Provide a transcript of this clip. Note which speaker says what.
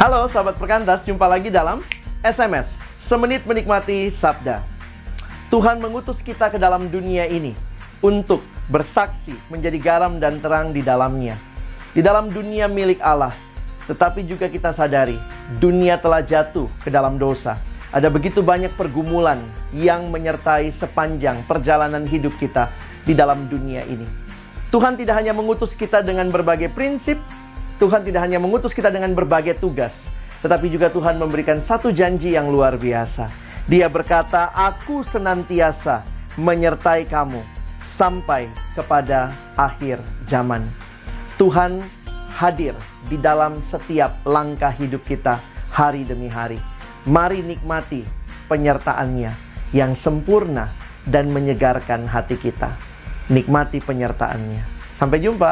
Speaker 1: Halo sahabat perkantas, jumpa lagi dalam SMS Semenit Menikmati Sabda. Tuhan mengutus kita ke dalam dunia ini untuk bersaksi menjadi garam dan terang di dalamnya. Di dalam dunia milik Allah, tetapi juga kita sadari dunia telah jatuh ke dalam dosa. Ada begitu banyak pergumulan yang menyertai sepanjang perjalanan hidup kita di dalam dunia ini. Tuhan tidak hanya mengutus kita dengan berbagai prinsip, Tuhan tidak hanya mengutus kita dengan berbagai tugas, tetapi juga Tuhan memberikan satu janji yang luar biasa. Dia berkata, "Aku senantiasa menyertai kamu sampai kepada akhir zaman." Tuhan hadir di dalam setiap langkah hidup kita hari demi hari. Mari nikmati penyertaannya yang sempurna dan menyegarkan hati kita. Nikmati penyertaannya. Sampai jumpa.